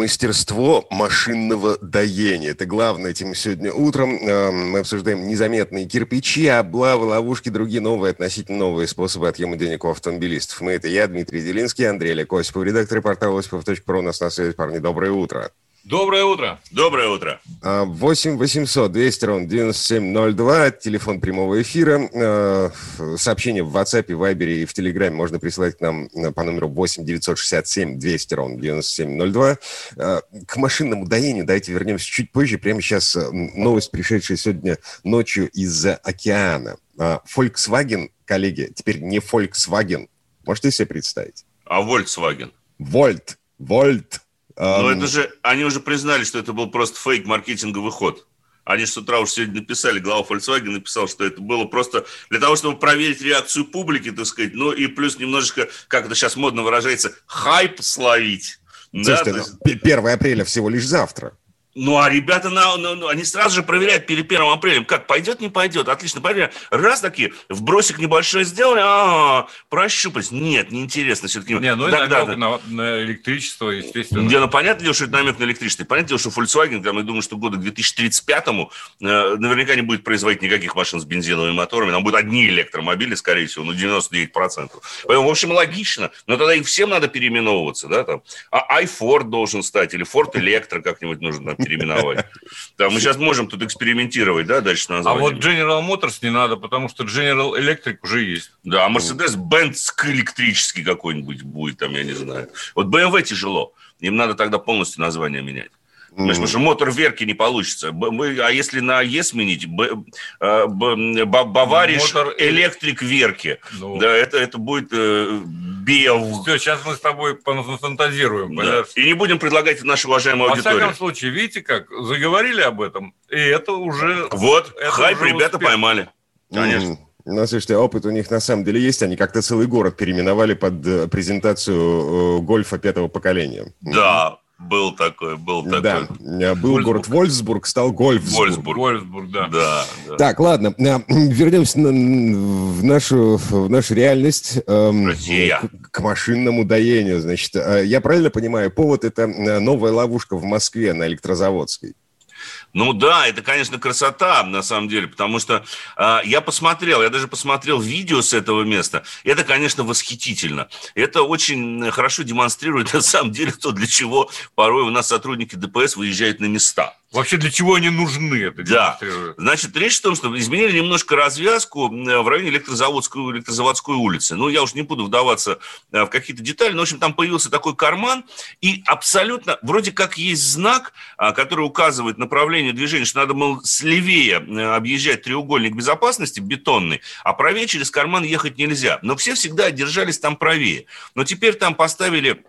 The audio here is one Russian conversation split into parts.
Мастерство машинного доения. Это главная тема сегодня утром. Э, Мы обсуждаем незаметные кирпичи, облавы, ловушки, другие новые, относительно новые способы отъема денег у автомобилистов. Мы это я, Дмитрий Делинский, Андрей Олег Осипов, редактор портала осипов.про. У нас на связи, парни. Доброе утро. Доброе утро. Доброе утро. 8 800 200 ровно 9702, телефон прямого эфира. Э, Сообщения в WhatsApp, Viber и в Telegram можно присылать к нам э, по номеру 8 967 200 ровно 9702. Э, К машинному доению давайте вернемся чуть позже. Прямо сейчас новость, пришедшая сегодня ночью из-за океана. А, Volkswagen, коллеги, теперь не Volkswagen. Можете себе представить? А Volkswagen? Вольт, Вольт. Но это же, они уже признали, что это был просто фейк маркетинговый ход. Они с утра уже сегодня написали, глава Volkswagen написал, что это было просто для того, чтобы проверить реакцию публики, так сказать, ну и плюс немножечко, как это сейчас модно выражается, хайп словить. Да, слушайте, есть- ну, п- 1 апреля всего лишь завтра. Ну, а ребята, на, на- ну, они сразу же проверяют перед 1 апреля, как, пойдет, не пойдет, отлично, проверяют. Раз такие, вбросик небольшой сделали, а, прощупать. Нет, неинтересно все-таки. Не, ну это да, намек да. на, на электричество, естественно. Не, ну понятно дело, что это намек на электричество. Понятно дело, что Volkswagen, там, я думаю, что года к 2035-му э, наверняка не будет производить никаких машин с бензиновыми моторами. Там будут одни электромобили, скорее всего, ну 99%. Поэтому, в общем, логично. Но тогда и всем надо переименовываться, да, там. А iFord должен стать, или Ford Electro как-нибудь нужно там переименовать. Да, мы сейчас можем тут экспериментировать, да, дальше А назвать. вот General Motors не надо, потому что General Electric уже есть. Да, а Mercedes-Benz электрический какой-нибудь будет, там, я не знаю. Вот BMW тяжело. Им надо тогда полностью название менять. Понимаешь, потому что мотор Верки не получится. А если на ЕС сменить, э, Бавариш Мотор- Электрик Верки. Ну. Да, это, это будет БЕВ. Все, сейчас мы с тобой пофантазируем. Да. И не будем предлагать нашу уважаемую Во аудиторию. всяком случае, видите как, заговорили об этом, и это уже... Вот, Это хайп уже ребята успех. поймали. Конечно. М. Ну, слушайте, опыт у них на самом деле есть. Они как-то целый город переименовали под э, презентацию э, гольфа пятого поколения. Да, был такой, был такой. Да, был Вольсбург. город Вольсбург, стал Гольфсбург. Вольсбург. Гольцбург, да. Да, да. Так, ладно, э, вернемся на- в нашу, в нашу реальность, эм, Россия. к, к машинному доению. Значит, Э, я правильно понимаю, повод это э, новая ловушка в Москве на Электрозаводской. Ну да, это, конечно, красота, на самом деле, потому что а, я посмотрел, я даже посмотрел видео с этого места. Это, конечно, восхитительно. Это очень хорошо демонстрирует, на самом деле, то, для чего порой у нас сотрудники ДПС выезжают на места. Вообще, для чего они нужны, это Да. Значит, речь в том, что изменили немножко развязку в районе электрозаводской, электрозаводской улицы. Ну, я уж не буду вдаваться э, в какие-то детали, но, в общем, там появился такой карман, и абсолютно, вроде как есть знак, а, который указывает направление движения, что надо, мол, слевее э, объезжать треугольник безопасности бетонный, а правее через карман ехать нельзя. Но все всегда держались там правее. Но теперь там поставили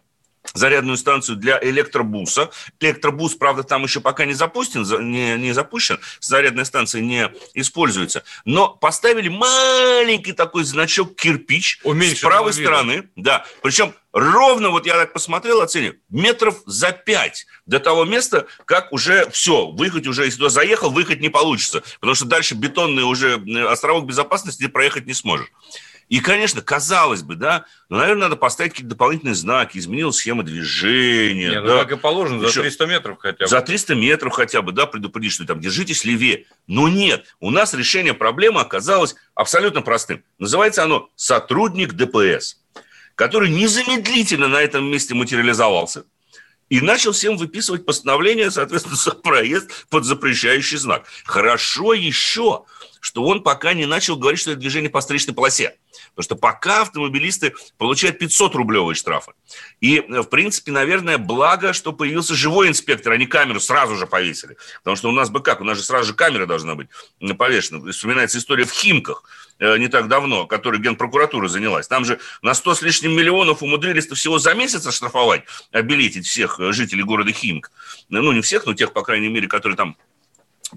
зарядную станцию для электробуса. Электробус, правда, там еще пока не запущен, за- не, не запущен, зарядная станция не используется. Но поставили маленький такой значок кирпич с Уменьшенного правой вида. стороны. Да, причем ровно, вот я так посмотрел, оценил, метров за пять до того места, как уже все, выехать уже, если туда заехал, выехать не получится, потому что дальше бетонный уже э, островок безопасности проехать не сможешь. И, конечно, казалось бы, да, но, наверное, надо поставить какие-то дополнительные знаки, изменилась схема движения. Не, ну, да. как и положено, за Еще- 300 метров хотя бы. За 300 метров хотя бы, да, предупредить, что там держитесь левее. Но нет, у нас решение проблемы оказалось абсолютно простым. Называется оно «сотрудник ДПС», который незамедлительно на этом месте материализовался и начал всем выписывать постановление, соответственно, за проезд под запрещающий знак. Хорошо еще, что он пока не начал говорить, что это движение по встречной полосе. Потому что пока автомобилисты получают 500-рублевые штрафы. И, в принципе, наверное, благо, что появился живой инспектор, они камеру сразу же повесили. Потому что у нас бы как? У нас же сразу же камера должна быть повешена. Вспоминается история в Химках не так давно, которой Генпрокуратура занялась. Там же на 100 с лишним миллионов умудрились-то всего за месяц оштрафовать, обелетить всех э, жителей города Химк. Ну, не всех, но тех, по крайней мере, которые там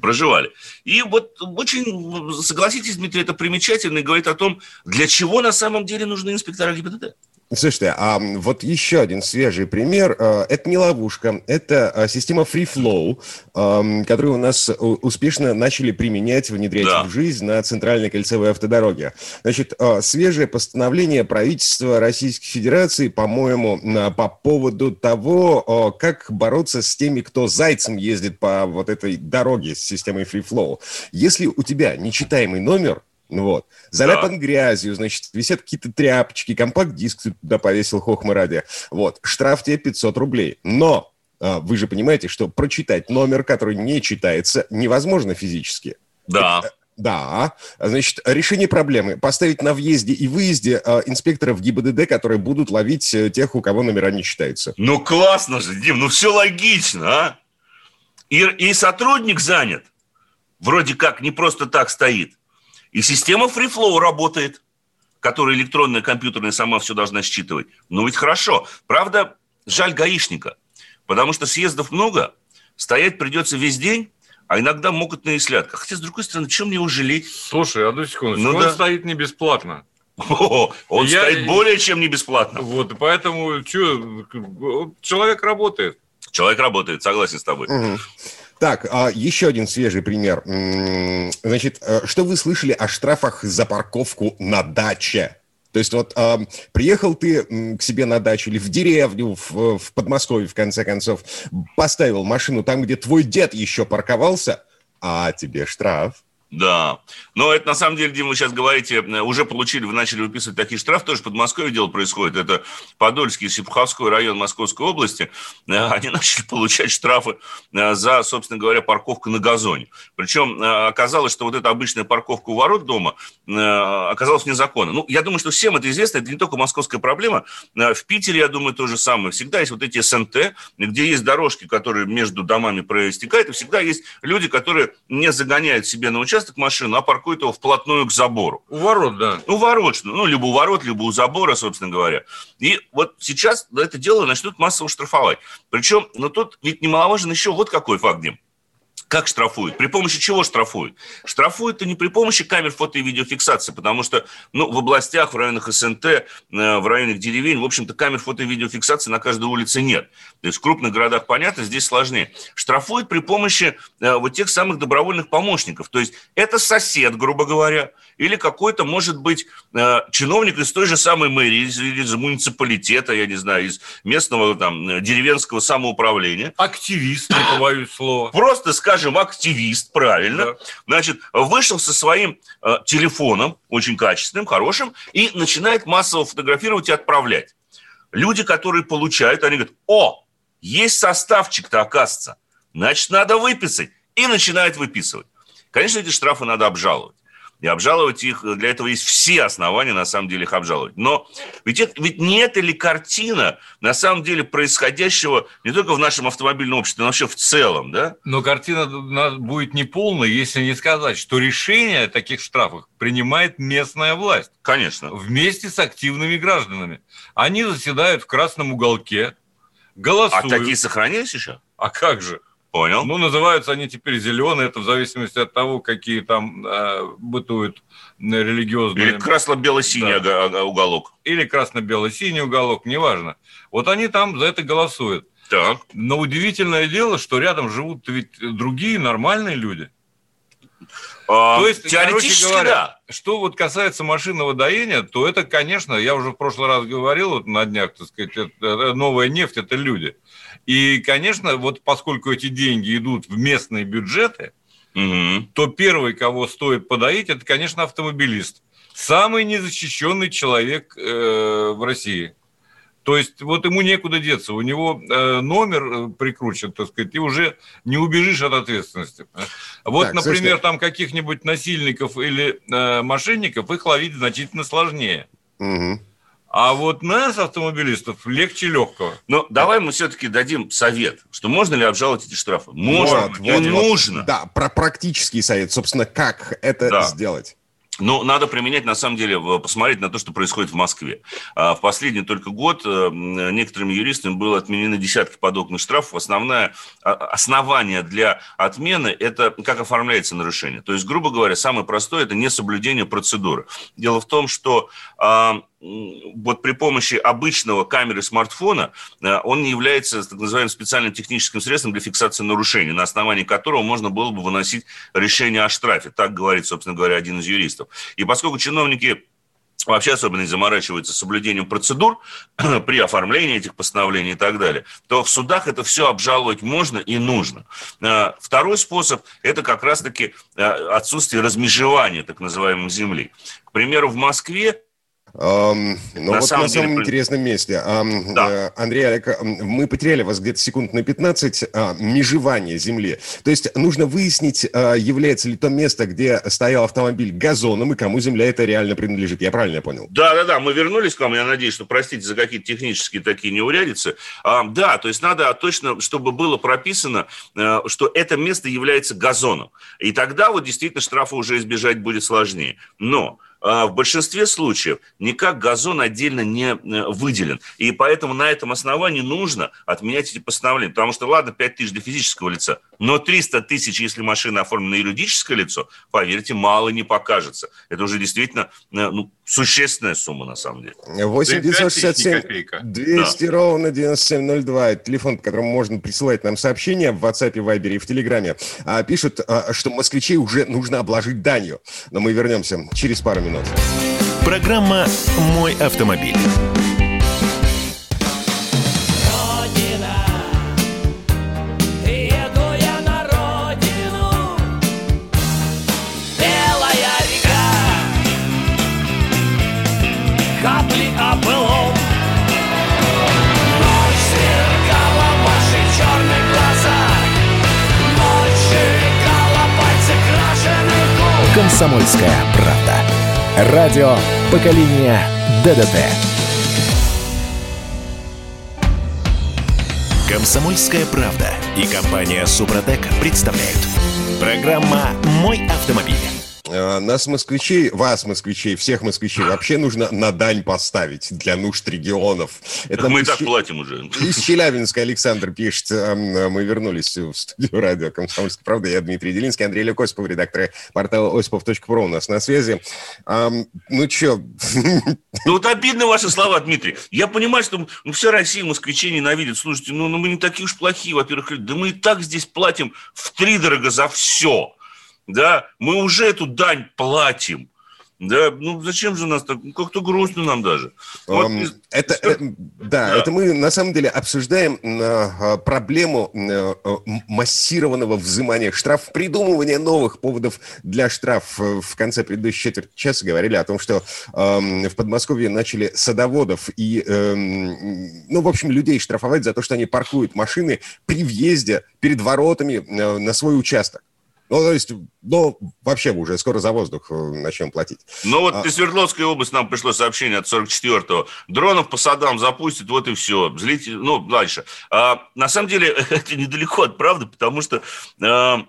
проживали. И вот очень, согласитесь, Дмитрий, это примечательно и говорит о том, для чего на самом деле нужны инспектора ГИБДД. Слушайте, а вот еще один свежий пример. Э, это не ловушка, это э, система Free Flow, эм, которую у нас успешно начали применять, внедрять да. в жизнь на центральной кольцевой автодороге. Значит, э, свежее постановление правительства Российской Федерации, по-моему, по поводу того, как бороться с теми, кто зайцем ездит по вот этой дороге с системой Free Flow. Если у тебя нечитаемый номер, вот. Заляпан да. грязью, значит, висят какие-то тряпочки, компакт-диск туда повесил хохма ради. Вот. Штраф тебе 500 рублей. Но а, вы же понимаете, что прочитать номер, который не читается, невозможно физически. Да. Это, да, значит, решение проблемы. Поставить на въезде и выезде э, инспекторов ГИБДД, которые будут ловить э, тех, у кого номера не читаются. Ну, классно же, Дим, ну все логично, а? И, и сотрудник занят. Вроде как не просто так стоит. И система FreeFlow работает, которая электронная, компьютерная сама все должна считывать. Ну ведь хорошо. Правда, жаль гаишника, потому что съездов много, стоять придется весь день, а иногда могут на ислятках. Хотя, с другой стороны, чем мне его жалеть? Слушай, одну секундочку, ну, он да. стоит не бесплатно. О, он Я... стоит более чем не бесплатно. Вот, поэтому что, человек работает. Человек работает, согласен с тобой. Угу. Так, а, еще один свежий пример. Значит, э, что вы слышали о штрафах за парковку на даче? То есть вот э, приехал ты к себе на дачу или в деревню, в, в Подмосковье, в конце концов, поставил машину там, где твой дед еще парковался, а тебе штраф. Да. Но это на самом деле, Дима, вы сейчас говорите, э, уже получили, вы начали выписывать такие штрафы, тоже в Подмосковье дело происходит. Это Подольский, Сипуховской район Московской области. Э, они начали получать штрафы э, за, собственно говоря, парковку на газоне. Причем оказалось, что вот эта обычная парковка у ворот дома оказалась незаконна. Ну, я думаю, что всем это известно, это не только московская проблема. В Питере, я думаю, то же самое. Всегда есть вот эти СНТ, где есть дорожки, которые между домами проистекают, и всегда есть люди, которые не загоняют себе на участок участок машину, а паркует его вплотную к забору. У ворот, да. У ворот, ну, либо у ворот, либо у забора, собственно говоря. И вот сейчас это дело начнут массово штрафовать. Причем, ну, тут ведь немаловажен еще вот какой факт, Дим. Как штрафуют? При помощи чего штрафуют? Штрафуют-то не при помощи камер фото и видеофиксации, потому что ну, в областях, в районах СНТ, э, в районах деревень, в общем-то, камер фото и видеофиксации на каждой улице нет. То есть в крупных городах, понятно, здесь сложнее. Штрафуют при помощи э, вот тех самых добровольных помощников. То есть это сосед, грубо говоря, или какой-то, может быть, э, чиновник из той же самой мэрии, из, из муниципалитета, я не знаю, из местного там деревенского самоуправления. Активист, не побоюсь слова. Просто, скажем, активист, правильно. Да. Значит, вышел со своим э, телефоном, очень качественным, хорошим, и начинает массово фотографировать и отправлять. Люди, которые получают, они говорят, о, есть составчик-то, оказывается, значит, надо выписать. И начинают выписывать. Конечно, эти штрафы надо обжаловать. И обжаловать их, для этого есть все основания, на самом деле, их обжаловать. Но ведь, это, ведь не это ли картина, на самом деле, происходящего не только в нашем автомобильном обществе, но вообще в целом, да? Но картина будет неполной, если не сказать, что решение о таких штрафах принимает местная власть. Конечно. Вместе с активными гражданами. Они заседают в красном уголке, голосуют. А такие сохранились еще? А как же? Понял. Ну, называются они теперь зеленые, это в зависимости от того, какие там э, бытуют религиозные... Или красно-бело-синий да. уголок. Или красно-бело-синий уголок, неважно. Вот они там за это голосуют. Так. Но удивительное дело, что рядом живут ведь другие нормальные люди. А, то есть, теоретически, говоря, да. Что вот касается машинного доения, то это, конечно, я уже в прошлый раз говорил вот на днях, так сказать, это, новая нефть – это люди. И, конечно, вот поскольку эти деньги идут в местные бюджеты, угу. то первый, кого стоит подоить, это, конечно, автомобилист. Самый незащищенный человек э, в России. То есть вот ему некуда деться, у него э, номер э, прикручен, так сказать, и уже не убежишь от ответственности. Вот, так, например, слушайте... там каких-нибудь насильников или э, мошенников их ловить значительно сложнее. Угу. А вот нас, автомобилистов, легче легкого. Но давай мы все-таки дадим совет, что можно ли обжаловать эти штрафы. Можно, вот, вот, нужно. Да, про практический совет, собственно, как это да. сделать. но надо применять, на самом деле, посмотреть на то, что происходит в Москве. А, в последний только год э, некоторыми юристами было отменены десятки подобных штрафов. Основное а, основание для отмены – это как оформляется нарушение. То есть, грубо говоря, самое простое – это несоблюдение процедуры. Дело в том, что а, вот при помощи обычного камеры смартфона э, он не является так называемым специальным техническим средством для фиксации нарушений, на основании которого можно было бы выносить решение о штрафе. Так говорит, собственно говоря, один из юристов. И поскольку чиновники вообще особенно не заморачиваются соблюдением процедур при оформлении этих постановлений и так далее, то в судах это все обжаловать можно и нужно. Э, второй способ – это как раз-таки э, отсутствие размежевания так называемой земли. К примеру, в Москве Ну на вот самом на самом деле... интересном месте. Да. uh, Андрей Олег, мы потеряли вас где-то секунд на 15. Uh, межевание земли. То есть нужно выяснить, uh, является ли то место, где стоял автомобиль газоном, и кому земля это реально принадлежит. Я правильно понял? Да-да-да, мы вернулись к вам. Я надеюсь, что простите за какие-то технические такие неурядицы. Uh, да, то есть надо точно, чтобы было прописано, uh, что это место является газоном. И тогда вот действительно штрафа уже избежать будет сложнее. Но а, в большинстве случаев никак газон отдельно не э, выделен. И поэтому на этом основании нужно отменять эти постановления. Потому что, ладно, 5 тысяч для физического лица, но 300 тысяч, если машина оформлена на юридическое лицо, поверьте, мало не покажется. Это уже действительно э, ну, существенная сумма, на самом деле. 8 967 200 да. ровно 9702. Это телефон, по которому можно присылать нам сообщения в WhatsApp, Viber и в Телеграме. А, пишут, а, что москвичей уже нужно обложить данью. Но мы вернемся через пару минут. Программа «Мой автомобиль». «Комсомольская правда». Радио поколения ДДТ». «Комсомольская правда» и компания «Супротек» представляют. Программа «Мой автомобиль». Э, нас, москвичей, вас, москвичей, всех москвичей вообще нужно на дань поставить для нужд регионов. Это мы и так платим уже. Из Челябинска Александр пишет. Мы вернулись в студию радио «Комсомольская правда». Я Дмитрий Делинский, Андрей Лек Осипов, редактор портала осипов.про у нас на связи. Ну что? Ну вот обидны ваши слова, Дмитрий. Я понимаю, что ну, вся Россия москвичей ненавидит. Слушайте, ну, ну мы не такие уж плохие, во-первых. Да мы и так здесь платим в три дорого за все да, мы уже эту дань платим. Да, ну зачем же нас так? Ну, как-то грустно нам даже. Вот, um, это, э, да, да, это мы на самом деле обсуждаем э, проблему э, массированного взимания штрафов, придумывания новых поводов для штраф. В конце предыдущей четверти часа говорили о том, что э, в Подмосковье начали садоводов и, э, ну, в общем, людей штрафовать за то, что они паркуют машины при въезде перед воротами э, на свой участок. Ну, то есть, ну, вообще уже скоро за воздух э, начнем платить. Ну, вот а... из Свердловской области нам пришло сообщение от 44-го. Дронов по садам запустит, вот и все. Злите, ну, дальше. А, на самом деле, это недалеко от правды, потому что а,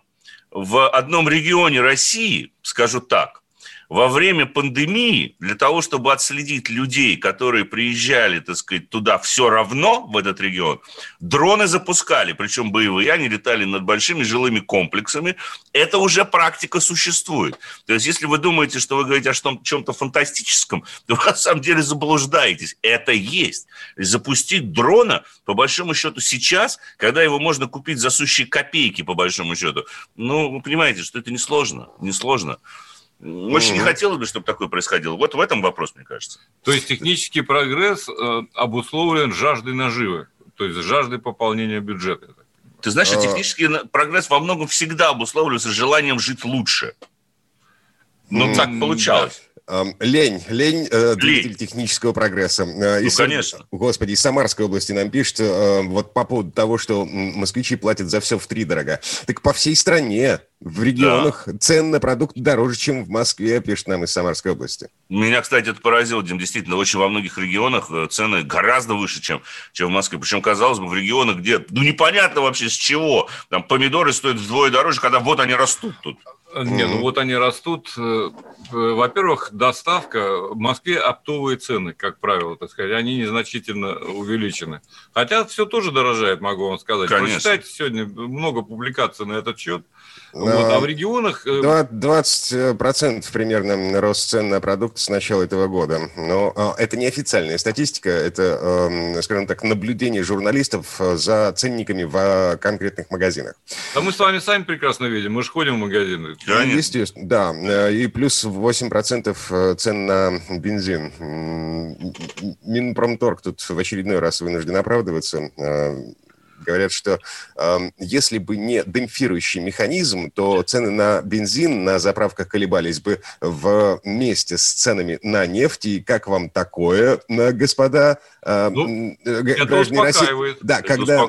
в одном регионе России, скажу так, во время пандемии для того, чтобы отследить людей, которые приезжали, так сказать, туда все равно, в этот регион, дроны запускали, причем боевые, они летали над большими жилыми комплексами. Это уже практика существует. То есть, если вы думаете, что вы говорите о чем-то фантастическом, то вы на самом деле заблуждаетесь. Это есть. Запустить дрона, по большому счету, сейчас, когда его можно купить за сущие копейки, по большому счету, ну, вы понимаете, что это несложно. Несложно. Очень угу. не хотелось бы, чтобы такое происходило. Вот в этом вопрос, мне кажется. То есть технический прогресс э, обусловлен жаждой наживы, то есть жаждой пополнения бюджета. Ты знаешь, а... технический прогресс во многом всегда обусловливается желанием жить лучше. Ну, так получалось. Лень, лень, э, двигатель технического прогресса. Э, ну, из, конечно. Господи, из Самарской области нам пишут, э, вот по поводу того, что москвичи платят за все в три дорого. Так по всей стране, в регионах, да. цены на продукты дороже, чем в Москве, пишет нам из Самарской области. Меня, кстати, это поразило, Дим, действительно, очень во многих регионах цены гораздо выше, чем, чем в Москве. Причем, казалось бы, в регионах, где, ну, непонятно вообще с чего. Там помидоры стоят вдвое дороже, когда вот они растут тут. Не, ну вот они растут. Э, во-первых, доставка. В Москве оптовые цены, как правило, так сказать, они незначительно увеличены. Хотя все тоже дорожает, могу вам сказать. Конечно. Прочитайте сегодня много публикаций на этот счет. Вот, а в регионах... э, 20% примерно рост цен на продукты с начала этого года. Но а, это не официальная статистика, это, эм, скажем так, наблюдение журналистов э, за ценниками в а, конкретных магазинах. Да мы с вами сами прекрасно видим, мы же ходим в магазины. Конечно. Естественно, да. Э, И плюс 8% цен на бензин. Минпромторг тут в очередной раз вынужден оправдываться. Говорят, что э, если бы не демпфирующий механизм, то цены на бензин на заправках колебались бы вместе с ценами на нефть. И как вам такое, э, господа э, Ну, э, граждане России? Да, Это когда,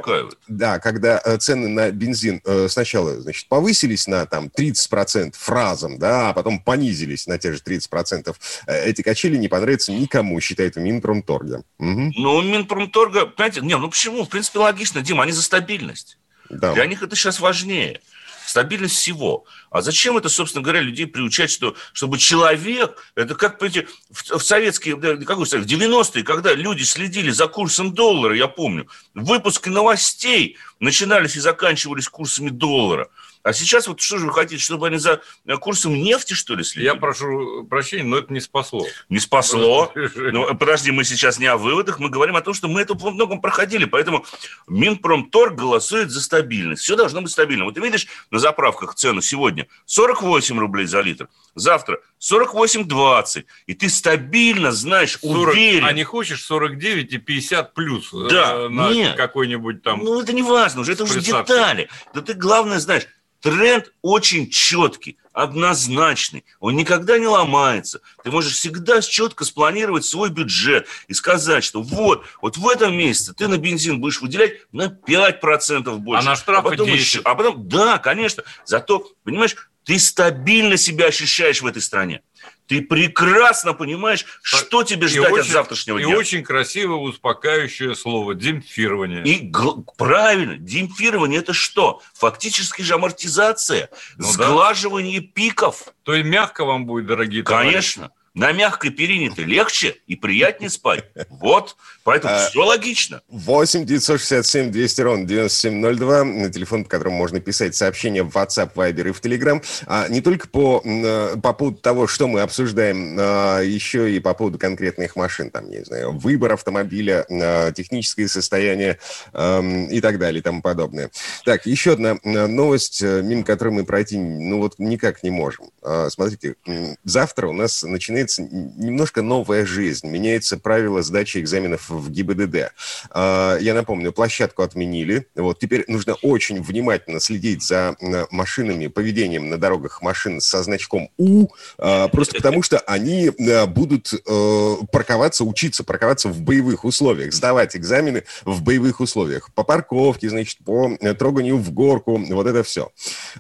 да, когда э, цены на бензин э, сначала, значит, повысились на там 30% разом, да, а потом понизились на те же 30%, э, эти качели не понравятся никому, считает Минпромторга. Мгм, Ну, Минпромторга, понимаете, не, ну почему? В принципе, логично, Дима, они за стабильность. да. Для них это сейчас важнее. Стабильность всего. А зачем это, собственно говоря, людей приучать, что, чтобы человек, это как, понимаете, в, в советские, какой в 90-е, когда люди следили за курсом доллара, я помню, выпуски новостей начинались и заканчивались курсами доллара. А сейчас вот что же вы хотите, чтобы они за курсом нефти, что ли, следили? Я прошу прощения, но это не спасло. Не спасло. Ну, подожди, мы сейчас не о выводах, мы говорим о том, что мы это во многом проходили, поэтому Минпромторг голосует за стабильность. Все должно быть стабильно. Вот ты видишь на заправках цену сегодня 48 рублей за литр, завтра 48,20, и ты стабильно знаешь, 40, уверен. а не хочешь 49 и 50 плюс э, Да, на какой-нибудь там... Ну, это не важно уже, это уже детали. Да ты, главное, знаешь, тренд очень четкий, однозначный. Он никогда не ломается. Ты можешь всегда четко спланировать свой бюджет и сказать, что вот, вот в этом месяце ты на бензин будешь выделять на 5% больше. А на штрафы потом 10. еще- а потом, да, конечно. Зато, понимаешь, ты стабильно себя ощущаешь в этой стране. Ты прекрасно понимаешь, что тебе И ждать от очень- завтрашнего И дня. очень красивое успокаивающее слово демпфирование. И правильно, демпфирование это что? Фактически же амортизация, Ну да. сглаживание пиков. То есть мягко вам будет, дорогие товарищи. Конечно. На мягкой перине-то легче и приятнее спать. Вот. Поэтому А, все логично. 8 967 200 ровно 9702, на телефон, по которому можно писать сообщения в WhatsApp, Viber и в Telegram. А, не только по, э, по поводу того, что мы обсуждаем, а, еще и по поводу конкретных машин, там, не знаю, выбор автомобиля, а, техническое состояние и так далее и тому подобное. Так, еще одна новость, э, мимо которой мы пройти, ну вот никак не можем. А, Смотрите, завтра у нас начинается немножко новая жизнь. Меняется правила сдачи экзаменов в ГИБДД. А, Я напомню, площадку отменили. Вот теперь нужно очень внимательно следить за машинами, поведением на дорогах машин со значком У, а, просто потому что они э, будут э, парковаться, учиться парковаться в боевых условиях, сдавать экзамены в боевых условиях. По парковке, значит, по э, троганию в горку, вот это все.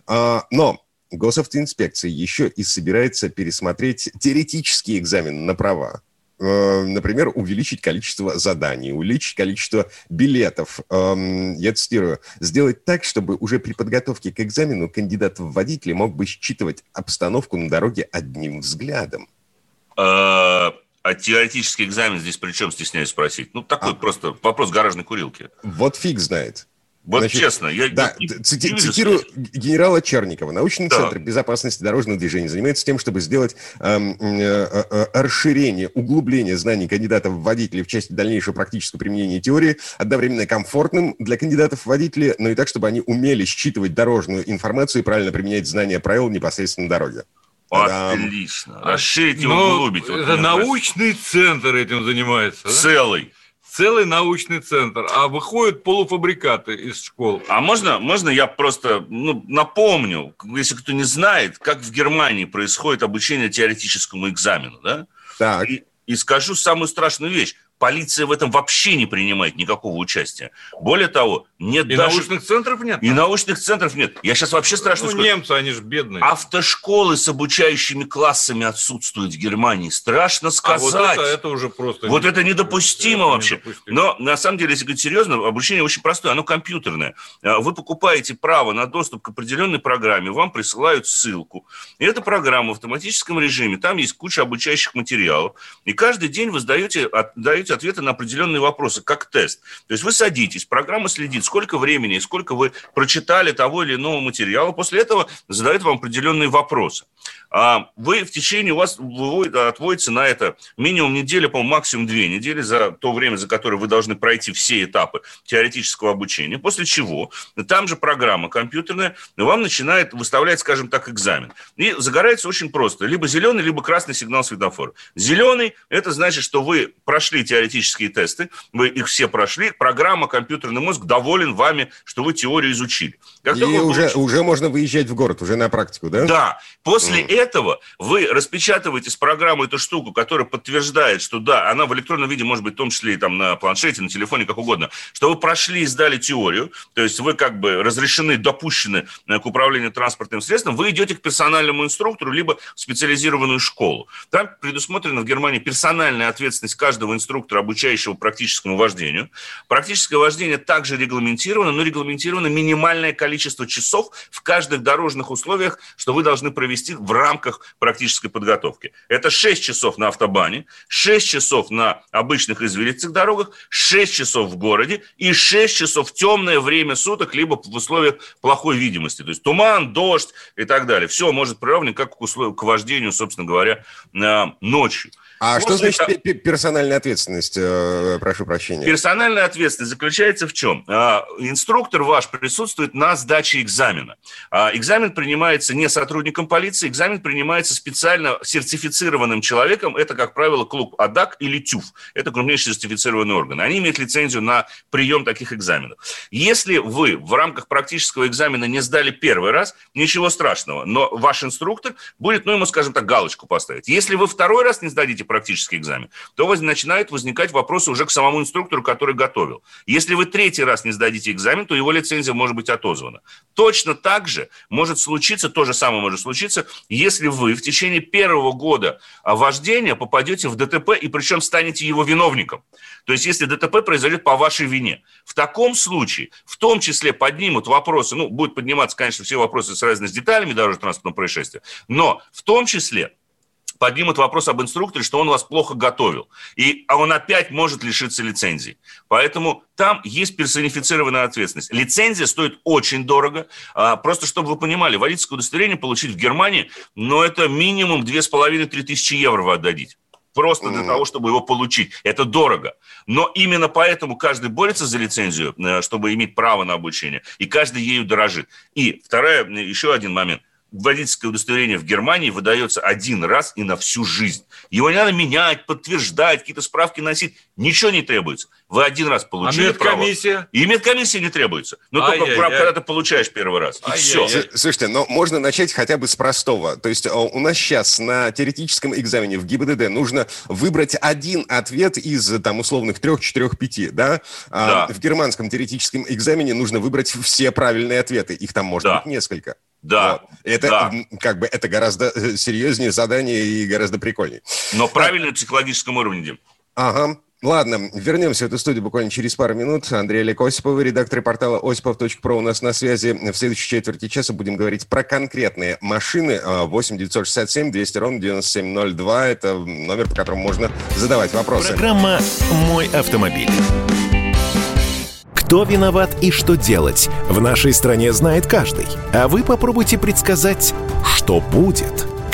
А, Но госавтоинспекция еще и собирается пересмотреть теоретический экзамен на права. Э, Например, увеличить количество заданий, увеличить количество билетов. Эм, Я цитирую. «Сделать так, чтобы уже при подготовке к экзамену кандидат в водители мог бы считывать обстановку на дороге одним взглядом». А а теоретический экзамен здесь при чем, стесняюсь спросить? Ну, такой А. просто вопрос гаражной курилки. Вот фиг знает. Вот Значит, честно, я Да, не- не цити- вижу цитирую генерала Черникова. Научный Да. центр безопасности дорожного движения занимается тем, чтобы сделать эм, э, э, э, расширение, углубление знаний кандидатов в водители в части дальнейшего практического применения теории одновременно комфортным для кандидатов в водители, но и так, чтобы они умели считывать дорожную информацию и правильно применять знания правил непосредственно на дороге. Отлично. Расширить и Ну, углубить. Вот это научный центр этим занимается. да? Целый научный центр. А выходят полуфабрикаты из школ. А можно, можно я просто ну, напомню, если кто не знает, как в Германии происходит обучение теоретическому экзамену, да? Так, И, и скажу самую страшную вещь. Полиция в этом вообще не принимает никакого участия. Более того, нет и даже... научных центров нет? И научных центров нет. Я сейчас вообще страшно ну, скажу. немцы, они же бедные. Автошколы с обучающими классами отсутствуют в Германии. Страшно сказать. А вот это, это уже просто... Вот это недопустимо это вообще. недопустимо. Но на самом деле, если говорить серьезно, обучение очень простое, оно компьютерное. А, Вы покупаете право на доступ к определенной программе, вам присылают ссылку. И эта программа в автоматическом режиме, там есть куча обучающих материалов. И каждый день вы сдаете, даете ответы на определенные вопросы, как тест. То есть вы садитесь, программа следит, сколько времени и сколько вы прочитали того или иного материала. После этого задает вам определенные вопросы. А Вы в течение, у вас отводится на это минимум неделя, по-моему, максимум две недели за то время, за которое вы должны пройти все этапы теоретического обучения. После чего там же программа компьютерная вам начинает выставлять, скажем так, экзамен. И загорается очень просто. Либо зеленый, либо красный сигнал светофора. Зеленый – это значит, что вы прошли теоретические тесты, вы их все прошли, программа, компьютерный мозг доволен вами, что вы теорию изучили. Как И уже, получите- уже можно выезжать в город, уже на практику, да? да. После этого вы распечатываете с программы эту штуку, которая подтверждает, что да, она в электронном виде может быть в том числе и там на планшете, на телефоне, как угодно, что вы прошли и сдали теорию, то есть вы как бы разрешены, допущены э, к управлению транспортным средством, вы идете к персональному инструктору, либо в специализированную школу. Там предусмотрена в Германии персональная ответственность каждого инструктора, обучающего практическому вождению. Практическое вождение также регламентировано, но регламентировано минимальное количество часов в каждых дорожных условиях, что вы должны провести в рамках практической подготовки. Это 6 часов на автобане, 6 часов на обычных извилистых дорогах, 6 часов в городе и 6 часов в темное время суток, либо в условиях плохой видимости. То есть туман, дождь и так далее. Все может приравнено как к, услов- к вождению, собственно говоря, ночью. А что значит персональная ответственность? э, Прошу прощения. Персональная ответственность заключается в чем? А, Инструктор ваш присутствует на сдаче экзамена. А, Экзамен принимается не сотрудником полиции, экзамен принимается специально сертифицированным человеком. Это, как правило, клуб АДАК или ТЮФ. Это крупнейший сертифицированный орган. Они имеют лицензию на прием таких экзаменов. Если вы в рамках практического экзамена не сдали первый раз, ничего страшного. Но ваш инструктор будет, ну, ему, скажем так, галочку поставить. Если вы второй раз не сдадите практический экзамен, то воз- начинают возникать вопросы уже к самому инструктору, который готовил. Если вы третий раз не сдадите экзамен, то его лицензия может быть отозвана. Точно так же может случиться, то же самое может случиться, если вы в течение первого года а, вождения попадете в ДТП и причем станете его виновником. То есть если ДТП произойдет по вашей вине. В таком случае, в том числе поднимут вопросы, ну, будут подниматься, конечно, все вопросы, связанные с деталями дорожно-транспортного происшествия, но в том числе поднимут вопрос об инструкторе, что он вас плохо готовил. И а он опять может лишиться лицензии. Поэтому там есть персонифицированная ответственность. Лицензия стоит очень дорого. А, Просто чтобы вы понимали, водительское удостоверение получить в Германии, но это минимум 2,5-3 тысячи евро вы отдадите. Просто для того, чтобы его получить. Это дорого. Но именно поэтому каждый борется за лицензию, э, чтобы иметь право на обучение. И каждый ею дорожит. И вторая, э, еще один момент водительское удостоверение в Германии выдается один раз и на всю жизнь. Его не надо менять, подтверждать, какие-то справки носить. Ничего не требуется. Вы один раз А получили право. медкомиссия? И медкомиссия не требуется. Но только Ай-яй-яй. прав- когда ты получаешь первый раз. И Ай-яй-яй. все. С- Слушайте, но можно начать хотя бы с простого. То есть э, у нас сейчас на теоретическом экзамене в ГИБДД нужно выбрать один ответ из там условных трех, четырех, пяти, да? А Да. в германском теоретическом экзамене нужно выбрать все правильные ответы. Их там может Да. быть несколько. Да. Вот. Это да. как бы это гораздо э, серьезнее задание и гораздо прикольнее. Но правильно на психологическом уровне, Дим. Ага. Ладно, вернемся в эту студию буквально через пару минут. Андрей Олег Осипов, редактор портала осипов.про у нас на связи. В следующей четверти часа будем говорить про конкретные машины. А, 8 967 200 ровно 9702. Это номер, по которому можно задавать вопросы. Программа «Мой автомобиль». Кто виноват и что делать, в нашей стране знает каждый. А вы попробуйте предсказать, что будет.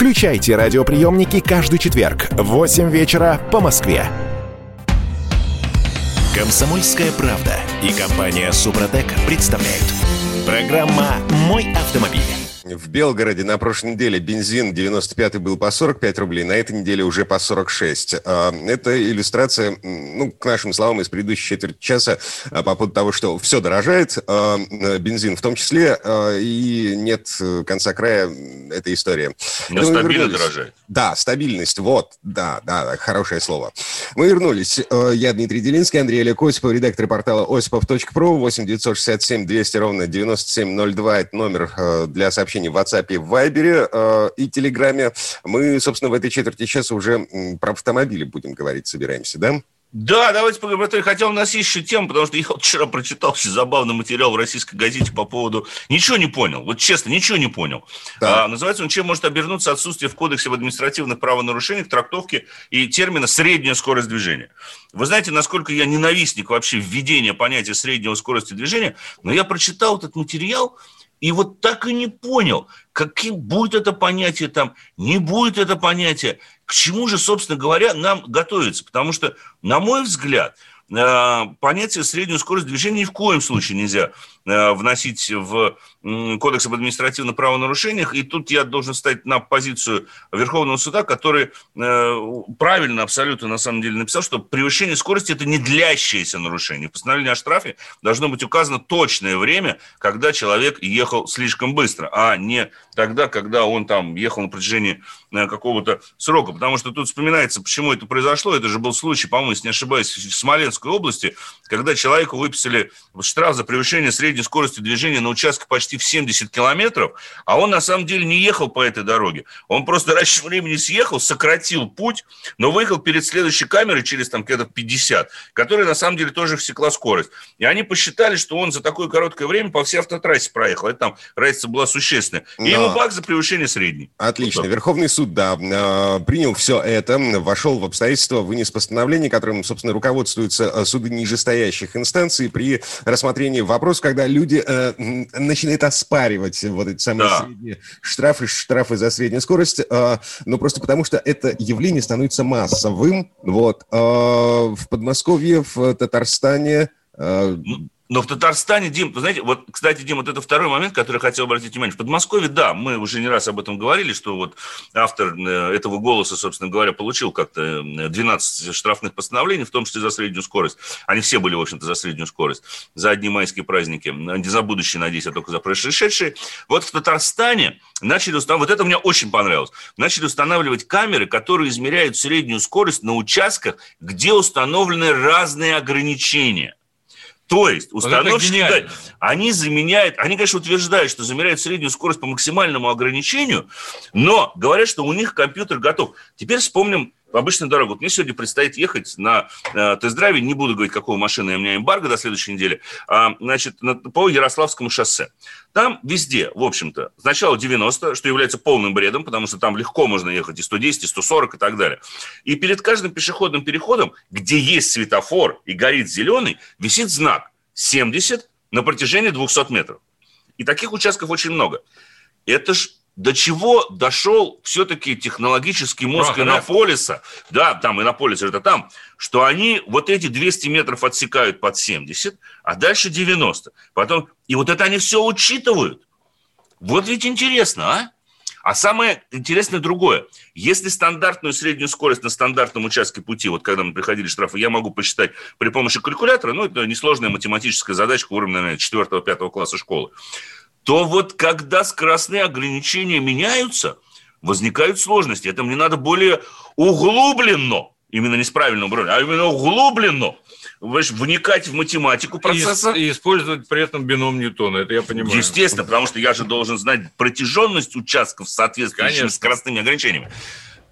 Включайте радиоприемники каждый четверг в 8 вечера по Москве. Комсомольская правда и компания Супротек представляют. Программа «Мой автомобиль». В Белгороде на прошлой неделе бензин 95 был по 45 рублей, на этой неделе уже по 46. А, это иллюстрация, ну, к нашим словам из предыдущей четверти часа а, по поводу того, что все дорожает, а, бензин в том числе, и нет конца края этой истории. Но стабильно дорожает. Да, стабильность, вот, да, да, хорошее слово. Мы вернулись. Я Дмитрий Делинский, Андрей Олег Осипов, редактор портала осипов.про, 8 967 200 ровно 9702, это номер для сообщений сообщений в WhatsApp, в Viber э, и Телеграме. Мы, собственно, в этой четверти часа уже про автомобили будем говорить, собираемся, да? Да, давайте поговорим. Хотя у нас есть еще тема, потому что я вот вчера прочитал очень забавный материал в российской газете по поводу... Ничего не понял. Вот честно, ничего не понял. Да. А, называется он «Чем может обернуться отсутствие в Кодексе об административных правонарушениях трактовки и термина «средняя скорость движения». Вы знаете, насколько я ненавистник вообще введения понятия среднего скорости движения, но я прочитал этот материал, и вот так и не понял, каким будет это понятие там, не будет это понятие, к чему же, собственно говоря, нам готовиться. Потому что, на мой взгляд, э, понятие среднюю скорость движения ни в коем случае нельзя вносить в Кодекс об административных правонарушениях. И тут я должен стать на позицию Верховного суда, который э, правильно абсолютно на самом деле написал, что превышение скорости – это не длящееся нарушение. В постановлении о штрафе должно быть указано точное время, когда человек ехал слишком быстро, а не тогда, когда он там ехал на протяжении э, какого-то срока. Потому что тут вспоминается, почему это произошло. Это же был случай, по-моему, если не ошибаюсь, в Смоленской области, когда человеку выписали штраф за превышение средней средней скоростью движения на участке почти в 70 километров, а он на самом деле не ехал по этой дороге. Он просто раньше времени съехал, сократил путь, но выехал перед следующей камерой через там где-то 50, которая на самом деле тоже всекла скорость. И они посчитали, что он за такое короткое время по всей автотрассе проехал. Это там разница была существенная. И но... ему бак за превышение средней. Отлично. Вот Верховный суд, да, а, принял все это, вошел в обстоятельства, вынес постановление, которым, собственно, руководствуются а, суды нижестоящих инстанций при рассмотрении вопроса, когда когда люди э, начинают оспаривать вот эти самые да. средние штрафы, штрафы за среднюю скорость, э, ну просто потому что это явление становится массовым. Вот. Э, в Подмосковье, в Татарстане... Э, ну, но в Татарстане, Дим, вы знаете, вот, кстати, Дим, вот это второй момент, который я хотел обратить внимание. В Подмосковье, да, мы уже не раз об этом говорили, что вот автор э, этого голоса, собственно говоря, получил как-то 12 э, штрафных постановлений, в том числе за среднюю скорость. Они все были, в общем-то, за среднюю скорость. За одни майские праздники. Не за будущие, надеюсь, а только за прошедшие. Вот в Татарстане начали устанавливать, вот это мне очень понравилось, начали устанавливать камеры, которые измеряют среднюю скорость на участках, где установлены разные ограничения. То есть установщики, да, они заменяют, они, конечно, утверждают, что замеряют среднюю скорость по максимальному ограничению, но говорят, что у них компьютер готов. Теперь вспомним обычную дорогу. Мне сегодня предстоит ехать на э, тест-драйве, не буду говорить, какого машины у меня эмбарго до следующей недели, а, значит, на, по Ярославскому шоссе. Там везде, в общем-то, сначала 90, что является полным бредом, потому что там легко можно ехать и 110, и 140 и так далее. И перед каждым пешеходным переходом, где есть светофор и горит зеленый, висит знак 70 на протяжении 200 метров. И таких участков очень много. Это ж до чего дошел все-таки технологический мозг Прах, Иннополиса, да, там Иннополис это там, что они вот эти 200 метров отсекают под 70, а дальше 90. Потом, и вот это они все учитывают. Вот ведь интересно, а? А самое интересное другое. Если стандартную среднюю скорость на стандартном участке пути, вот когда мы приходили штрафы, я могу посчитать при помощи калькулятора, ну, это несложная математическая задачка уровня, наверное, 4-5 класса школы, то вот когда скоростные ограничения меняются, возникают сложности. Это мне надо более углубленно именно не с правильным управлением, а именно углубленно вникать в математику процесса. И, и использовать при этом бином Ньютона, это я понимаю. Естественно, потому что я же должен знать протяженность участков с соответствующими скоростными ограничениями.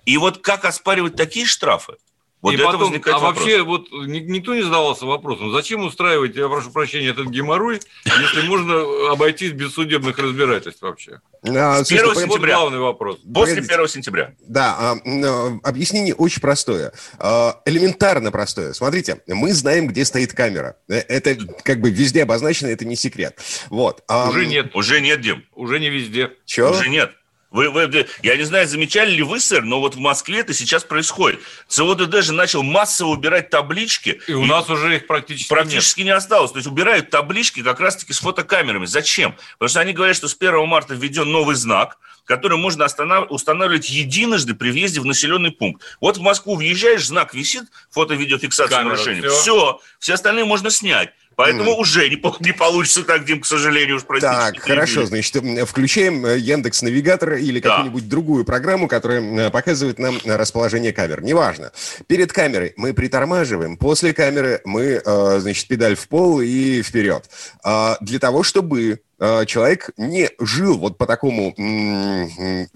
И вот как оспаривать такие штрафы? Вот и потом, а вопрос. вообще вот никто не задавался вопросом, зачем устраивать, я прошу прощения, этот геморрой, если можно обойтись без судебных разбирательств вообще? А, с 1 сентября. Вот главный вопрос. После 1 сентября. Да, а, а, объяснение очень простое. А, элементарно простое. Смотрите, мы знаем, где стоит камера. Э, это как бы везде обозначено, это не секрет. Вот. Уже нет. Уже нет, Дим. Уже не везде. Че? Уже нет. Вы, вы, я не знаю, замечали ли вы, сэр, но вот в Москве это сейчас происходит. ЦОДД же начал массово убирать таблички. И у нас уже их практически Практически нет. не осталось. То есть убирают таблички как раз-таки с фотокамерами. Зачем? Потому что они говорят, что с 1 марта введен новый знак, который можно устанавливать единожды при въезде в населенный пункт. Вот в Москву въезжаешь, знак висит, фото-видеофиксация нарушения. Все. все, все остальные можно снять. Поэтому mm. уже не, не получится так, Дим, к сожалению, уж простите. Так, хорошо, значит, включаем э, Яндекс Навигатор или да. какую-нибудь другую программу, которая э, показывает нам расположение камер. Неважно. Перед камерой мы притормаживаем, после камеры мы, э, значит, педаль в пол и вперед. А, для того, чтобы человек не жил вот по такому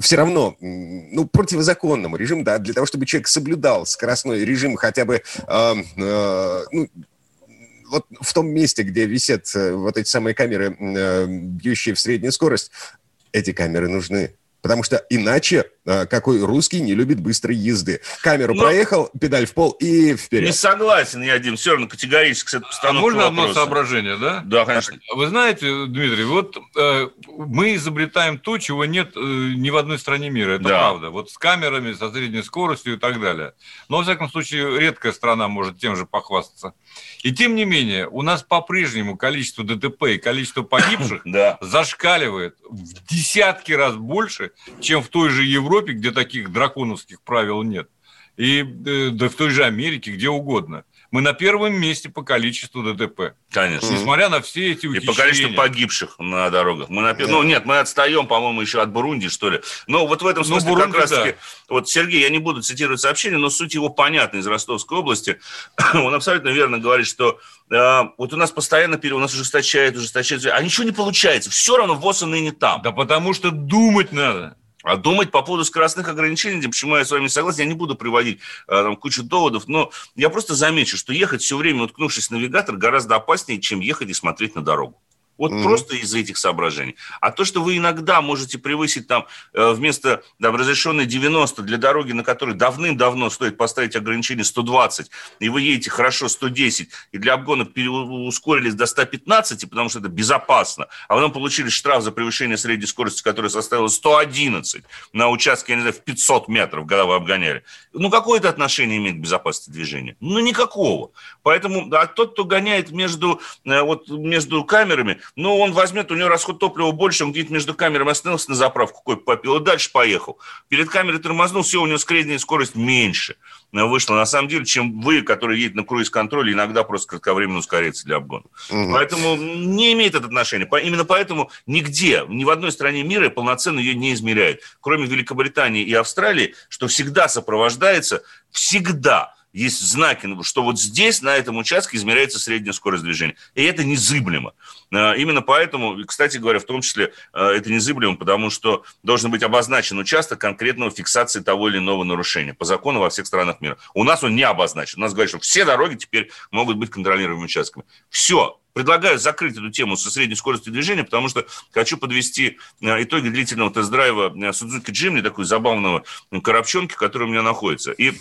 все равно ну противозаконному режиму, да, для того, чтобы человек соблюдал скоростной режим хотя бы ну, вот в том месте, где висят э, вот эти самые камеры, э, бьющие в среднюю скорость, эти камеры нужны. Потому что иначе какой русский не любит быстрой езды? Камеру Но... проехал, педаль в пол и вперед. Не согласен я, Дим, все равно категорически с этой А можно вопроса. одно соображение, да? Да, конечно. Вы знаете, Дмитрий, вот э, мы изобретаем то, чего нет э, ни в одной стране мира, это да. правда. Вот с камерами, со средней скоростью и так далее. Но, во всяком случае, редкая страна может тем же похвастаться. И тем не менее, у нас по-прежнему количество ДТП и количество погибших зашкаливает в десятки раз больше, чем в той же Европе, где таких драконовских правил нет. И э, да в той же Америке, где угодно. Мы на первом месте по количеству ДТП. Конечно. Несмотря на все эти ухищрения. И по количеству погибших на дорогах. Мы на... да. Ну, нет, мы отстаем, по-моему, еще от Бурунди, что ли. Но вот в этом ну, смысле ну, Бурунди, как раз-таки... Да. Вот Сергей, я не буду цитировать сообщение, но суть его понятна из Ростовской области. Он абсолютно верно говорит, что э, вот у нас постоянно у нас ужесточает, ужесточает, а ничего не получается. Все равно ВОЗ и не там. Да потому что думать надо. А думать по поводу скоростных ограничений, почему я с вами согласен, я не буду приводить а, там, кучу доводов, но я просто замечу, что ехать все время, уткнувшись в навигатор, гораздо опаснее, чем ехать и смотреть на дорогу. Вот mm-hmm. просто из-за этих соображений. А то, что вы иногда можете превысить там э, вместо там, разрешенной 90 для дороги, на которой давным-давно стоит поставить ограничение 120, и вы едете хорошо 110, и для обгона ускорились до 115, потому что это безопасно, а потом получили штраф за превышение средней скорости, которая составила 111 на участке, я не знаю, в 500 метров, когда вы обгоняли. Ну, какое это отношение имеет к безопасности движения? Ну, никакого. Поэтому а тот, кто гоняет между, э, вот, между камерами, ну, он возьмет, у него расход топлива больше, он где-то между камерами остановился на заправку, кое попил, и дальше поехал. Перед камерой тормознул, все, у него средняя скорость меньше вышла, на самом деле, чем вы, которые едете на круиз-контроле, иногда просто кратковременно ускоряется для обгона. Угу. Поэтому не имеет это отношения. Именно поэтому нигде, ни в одной стране мира полноценно ее не измеряют. Кроме Великобритании и Австралии, что всегда сопровождается, всегда есть знаки, что вот здесь, на этом участке, измеряется средняя скорость движения. И это незыблемо. А, именно поэтому, кстати говоря, в том числе а, это незыблемо, потому что должен быть обозначен участок конкретного фиксации того или иного нарушения. По закону во всех странах мира. У нас он не обозначен. У нас говорят, что все дороги теперь могут быть контролируемыми участками. Все, Предлагаю закрыть эту тему со средней скоростью движения, потому что хочу подвести э, итоги длительного тест-драйва э, Suzuki Jimny, такой забавного коробчонки, который у меня находится. И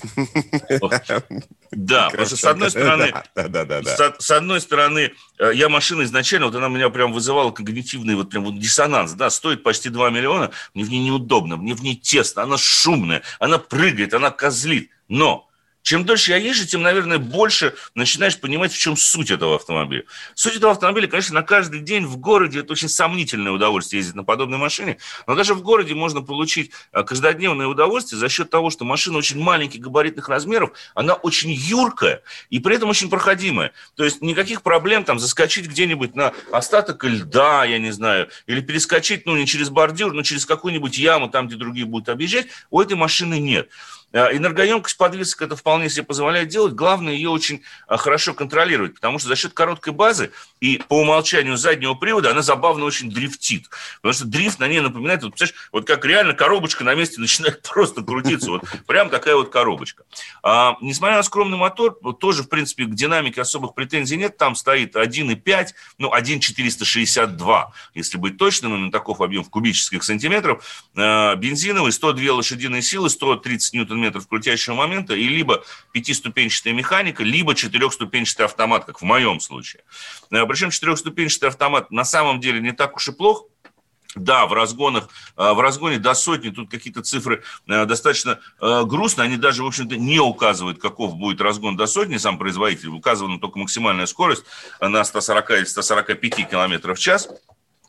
да, потому что с одной стороны, с одной стороны, э, я машина изначально, вот она меня прям вызывала когнитивный вот прям вот диссонанс, да, стоит почти 2 миллиона, мне в ней неудобно, мне в ней тесно, она шумная, она прыгает, она козлит, но чем дольше я езжу, тем, наверное, больше начинаешь понимать, в чем суть этого автомобиля. Суть этого автомобиля, конечно, на каждый день в городе это очень сомнительное удовольствие ездить на подобной машине, но даже в городе можно получить э, каждодневное удовольствие за счет того, что машина очень маленьких габаритных размеров, она очень юркая и при этом очень проходимая. То есть никаких проблем там заскочить где-нибудь на остаток льда, я не знаю, или перескочить, ну, не через бордюр, но через какую-нибудь яму, там, где другие будут объезжать, у этой машины нет. Э, энергоемкость подвесок это вполне себе позволяет делать. Главное ее очень э, хорошо контролировать, потому что за счет короткой базы и по умолчанию заднего привода она забавно очень дрифтит. Потому что дрифт на ней напоминает, вот, вот как реально коробочка на месте начинает просто крутиться. Вот прям такая вот коробочка. А, несмотря на скромный мотор, тоже, в принципе, к динамике особых претензий нет. Там стоит 1,5, ну, 1,462, если быть точным, на таков объем в кубических сантиметров. А, бензиновый, 102 лошадиные силы, 130 ньютон метров крутящего момента, и либо пятиступенчатая механика, либо четырехступенчатый автомат, как в моем случае. Э, Причем четырехступенчатый автомат на самом деле не так уж и плох, да, в разгонах, э, в разгоне до сотни, тут какие-то цифры э, достаточно грустные, они даже, в общем-то, не указывают, каков будет разгон до сотни, сам производитель, указывана только максимальная скорость на 140 или 145 км в час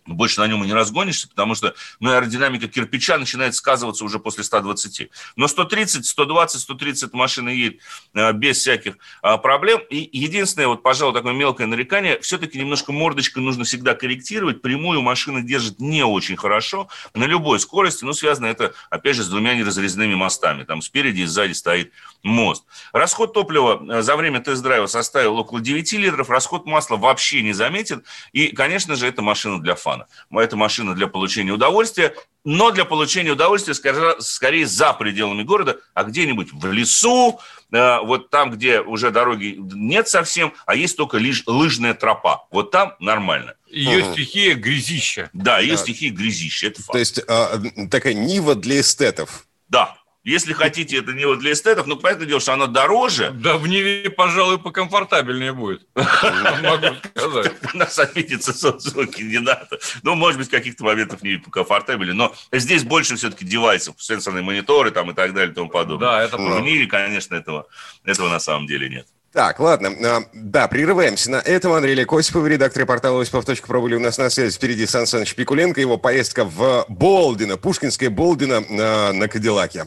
больше на нем и не разгонишься, потому что ну, аэродинамика кирпича начинает сказываться уже после 120. Но 130, 120, 130 машины едет э, без всяких э, проблем. И единственное, вот, пожалуй, такое мелкое нарекание, все-таки немножко мордочкой нужно всегда корректировать. Прямую машина держит не очень хорошо на любой скорости, но связано это, опять же, с двумя неразрезными мостами. Там спереди и сзади стоит мост. Расход топлива э, за время тест-драйва составил около 9 литров, расход масла вообще не заметен. И, конечно же, это машина для фана фана. Это машина для получения удовольствия, но для получения удовольствия скорее за пределами города, а где-нибудь в лесу, э, вот там, где уже дороги нет совсем, а есть только лишь лыжная тропа. Вот там нормально. Ее угу. стихия грязища. Да, ее да. стихия грязища, это факт. То есть а, такая нива для эстетов. Да, если хотите, это не вот для эстетов, но понятное дело, что оно дороже. Да в Ниве, пожалуй, покомфортабельнее будет. Могу сказать. Нас не надо. Ну, может быть, каких-то моментов не покомфортабельнее. Но здесь больше все-таки девайсов, сенсорные мониторы там и так далее и тому подобное. Да, это правда. В Ниве, конечно, этого, этого на самом деле нет. Так, ладно. А, да, прерываемся на этом. Андрей Илья Осипов, редактор портала осипов.про были у нас на связи. Впереди Сан Саныч Пикуленко, его поездка в Болдино, Пушкинское Болдино на, на Кадиллаке.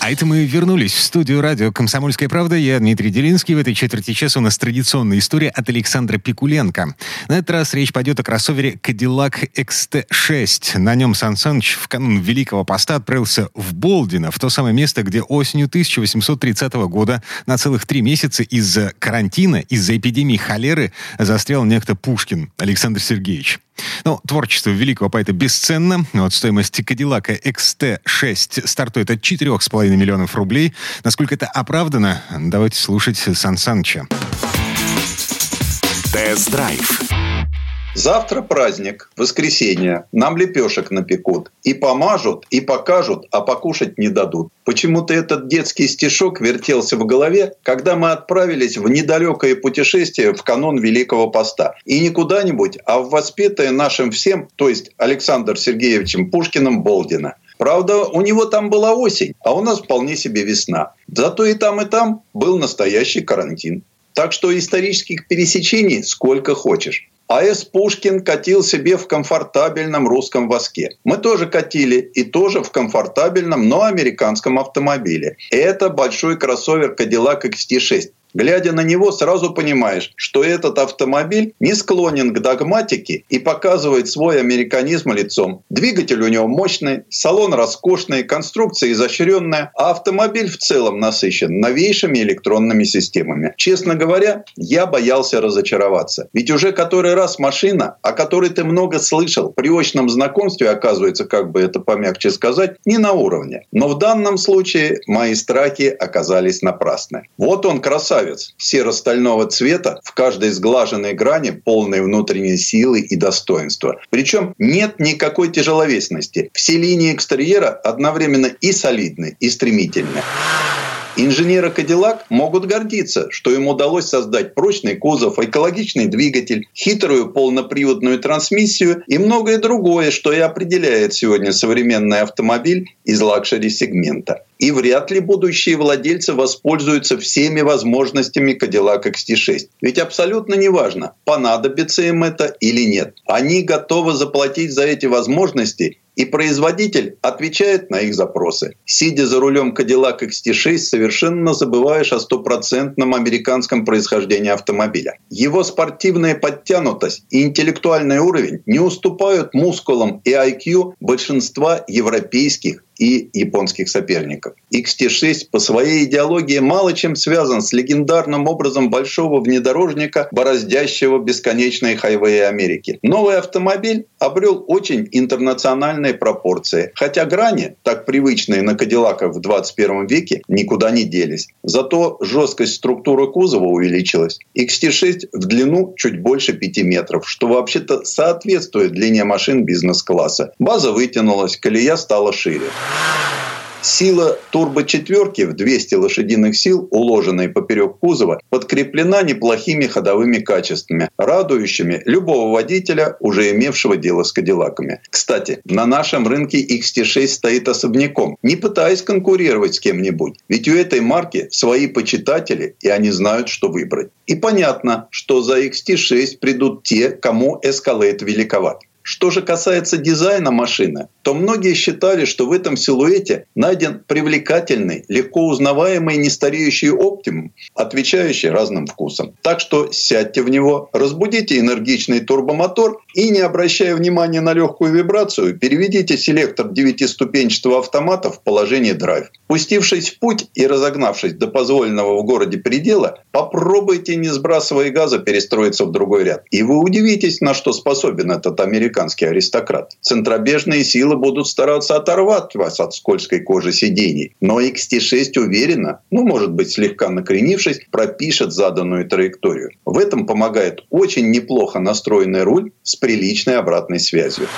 А это мы вернулись в студию радио «Комсомольская правда». Я Дмитрий Делинский. В этой четверти часа у нас традиционная история от Александра Пикуленко. На этот раз речь пойдет о кроссовере Cadillac XT6. На нем Сан Саныч в канун Великого Поста отправился в Болдино, в то самое место, где осенью 1830 года на целых три месяца из-за карантина, из-за эпидемии холеры застрял некто Пушкин Александр Сергеевич. Ну, творчество великого поэта бесценно. Вот стоимость Кадиллака XT6 стартует от 4,5 миллионов рублей. Насколько это оправдано, давайте слушать Сан Саныча. Тест-драйв Завтра праздник, воскресенье, нам лепешек напекут. И помажут, и покажут, а покушать не дадут. Почему-то этот детский стишок вертелся в голове, когда мы отправились в недалекое путешествие в канон Великого Поста. И не куда-нибудь, а в воспетое нашим всем, то есть Александром Сергеевичем Пушкиным Болдина. Правда, у него там была осень, а у нас вполне себе весна. Зато и там, и там был настоящий карантин. Так что исторических пересечений сколько хочешь. А.С. Пушкин катил себе в комфортабельном русском воске. Мы тоже катили и тоже в комфортабельном, но американском автомобиле. Это большой кроссовер Cadillac XT6. Глядя на него, сразу понимаешь, что этот автомобиль не склонен к догматике и показывает свой американизм лицом. Двигатель у него мощный, салон роскошный, конструкция изощренная, а автомобиль в целом насыщен новейшими электронными системами. Честно говоря, я боялся разочароваться. Ведь уже который раз машина, о которой ты много слышал, при очном знакомстве оказывается, как бы это помягче сказать, не на уровне. Но в данном случае мои страхи оказались напрасны. Вот он, красавец, серо-стального цвета, в каждой сглаженной грани полной внутренней силы и достоинства. Причем нет никакой тяжеловесности. Все линии экстерьера одновременно и солидны, и стремительны. Инженеры Cadillac могут гордиться, что им удалось создать прочный кузов, экологичный двигатель, хитрую полноприводную трансмиссию и многое другое, что и определяет сегодня современный автомобиль из luxury -сегмента. И вряд ли будущие владельцы воспользуются всеми возможностями Cadillac XT6. Ведь абсолютно неважно, понадобится им это или нет. Они готовы заплатить за эти возможности и производитель отвечает на их запросы. Сидя за рулем Cadillac XT6, совершенно забываешь о стопроцентном американском происхождении автомобиля. Его спортивная подтянутость и интеллектуальный уровень не уступают мускулам и IQ большинства европейских и японских соперников. XT6 по своей идеологии мало чем связан с легендарным образом большого внедорожника, бороздящего бесконечные хайвеи Америки. Новый автомобиль обрел очень интернациональные пропорции, хотя грани, так привычные на Кадиллаках в 21 веке, никуда не делись. Зато жесткость структуры кузова увеличилась. XT6 в длину чуть больше 5 метров, что вообще-то соответствует длине машин бизнес-класса. База вытянулась, колея стала шире. Сила турбочетверки в 200 лошадиных сил, уложенной поперек кузова, подкреплена неплохими ходовыми качествами, радующими любого водителя, уже имевшего дело с кадиллаками. Кстати, на нашем рынке XT6 стоит особняком, не пытаясь конкурировать с кем-нибудь. Ведь у этой марки свои почитатели, и они знают, что выбрать. И понятно, что за XT6 придут те, кому Escalade великоват. Что же касается дизайна машины, то многие считали, что в этом силуэте найден привлекательный, легко узнаваемый нестареющий оптимум, отвечающий разным вкусам. Так что сядьте в него, разбудите энергичный турбомотор и, не обращая внимания на легкую вибрацию, переведите селектор девятиступенчатого автомата в положение драйв. Пустившись в путь и разогнавшись до позволенного в городе предела, попробуйте, не сбрасывая газа, перестроиться в другой ряд. И вы удивитесь, на что способен этот американский американский аристократ. Центробежные силы будут стараться оторвать вас от скользкой кожи сидений. Но XT6 уверенно, ну, может быть, слегка накренившись, пропишет заданную траекторию. В этом помогает очень неплохо настроенный руль с приличной обратной связью.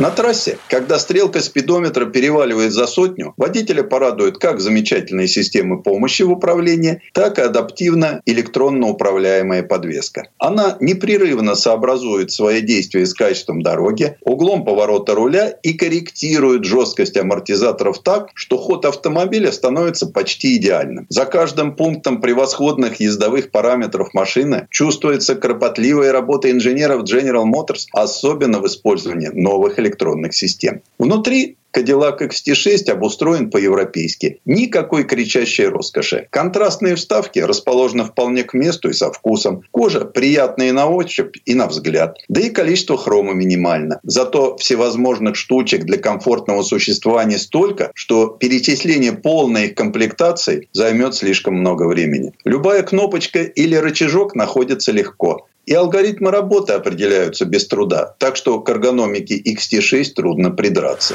На трассе, когда стрелка спидометра переваливает за сотню, водителя порадует как замечательные системы помощи в управлении, так и адаптивно электронно управляемая подвеска. Она непрерывно сообразует свои действия с качеством дороги, углом поворота руля и корректирует жесткость амортизаторов так, что ход автомобиля становится почти идеальным. За каждым пунктом превосходных ездовых параметров машины чувствуется кропотливая работа инженеров General Motors, особенно в использовании новых электронных систем. Внутри Cadillac XT6 обустроен по-европейски. Никакой кричащей роскоши. Контрастные вставки расположены вполне к месту и со вкусом. Кожа приятная на ощупь и на взгляд. Да и количество хрома минимально. Зато всевозможных штучек для комфортного существования столько, что перечисление полной их комплектации займет слишком много времени. Любая кнопочка или рычажок находится легко. И алгоритмы работы определяются без труда, так что к эргономике XT6 трудно придраться.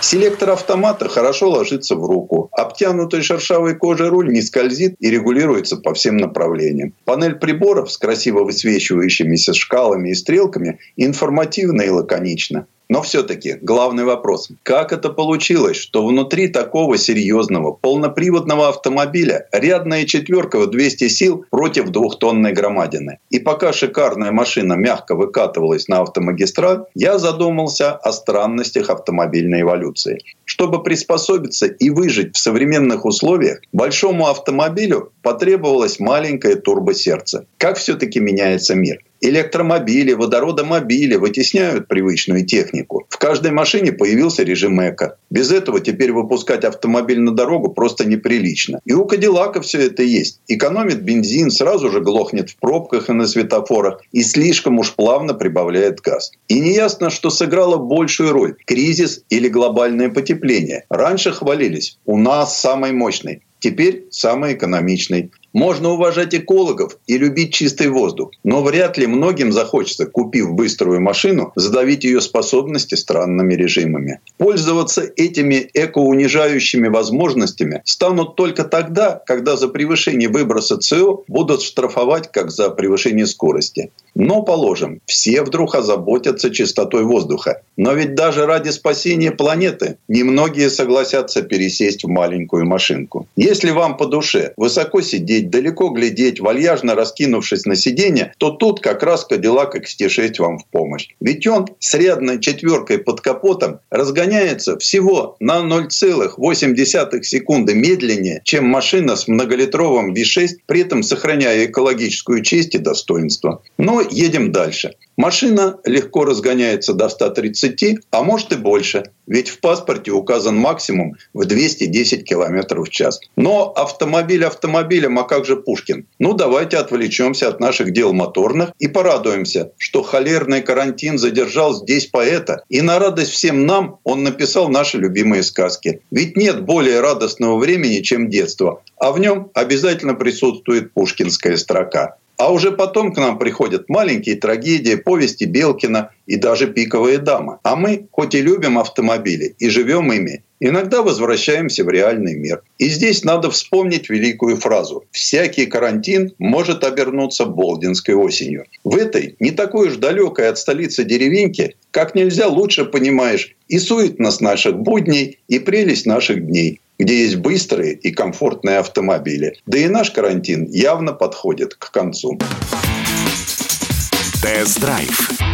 Селектор автомата хорошо ложится в руку. Обтянутый шершавой кожей руль не скользит и регулируется по всем направлениям. Панель приборов с красиво высвечивающимися шкалами и стрелками информативна и лаконична. Но все-таки главный вопрос. Как это получилось, что внутри такого серьезного полноприводного автомобиля рядная четверка в 200 сил против двухтонной громадины? И пока шикарная машина мягко выкатывалась на автомагистраль, я задумался о странностях автомобильной эволюции. Чтобы приспособиться и выжить в современных условиях, большому автомобилю потребовалось маленькое турбосердце. Как все-таки меняется мир? Электромобили, водородомобили вытесняют привычную технику. В каждой машине появился режим эко. Без этого теперь выпускать автомобиль на дорогу просто неприлично. И у Кадиллака все это есть. Экономит бензин, сразу же глохнет в пробках и на светофорах, и слишком уж плавно прибавляет газ. И неясно, что сыграло большую роль – кризис или глобальное потепление. Раньше хвалились, у нас самый мощный. Теперь самый экономичный. Можно уважать экологов и любить чистый воздух, но вряд ли многим захочется, купив быструю машину, задавить ее способности странными режимами. Пользоваться этими экоунижающими возможностями станут только тогда, когда за превышение выброса СО будут штрафовать, как за превышение скорости. Но, положим, все вдруг озаботятся чистотой воздуха. Но ведь даже ради спасения планеты немногие согласятся пересесть в маленькую машинку. Если вам по душе высоко сидеть ходить, далеко глядеть, вальяжно раскинувшись на сиденье, то тут как раз Cadillac XT6 вам в помощь. Ведь он с рядной четверкой под капотом разгоняется всего на 0,8 секунды медленнее, чем машина с многолитровым V6, при этом сохраняя экологическую честь и достоинство. Но едем дальше. Машина легко разгоняется до 130, а может и больше, ведь в паспорте указан максимум в 210 км в час. Но автомобиль автомобилем, а как же Пушкин? Ну, давайте отвлечемся от наших дел моторных и порадуемся, что холерный карантин задержал здесь поэта. И на радость всем нам он написал наши любимые сказки. Ведь нет более радостного времени, чем детство, а в нем обязательно присутствует пушкинская строка. А уже потом к нам приходят маленькие трагедии, повести Белкина и даже «Пиковая дама». А мы, хоть и любим автомобили и живем ими, иногда возвращаемся в реальный мир. И здесь надо вспомнить великую фразу «Всякий карантин может обернуться болдинской осенью». В этой, не такой уж далекой от столицы деревеньке, как нельзя лучше понимаешь и суетность наших будней, и прелесть наших дней где есть быстрые и комфортные автомобили. Да и наш карантин явно подходит к концу. Тест-драйв.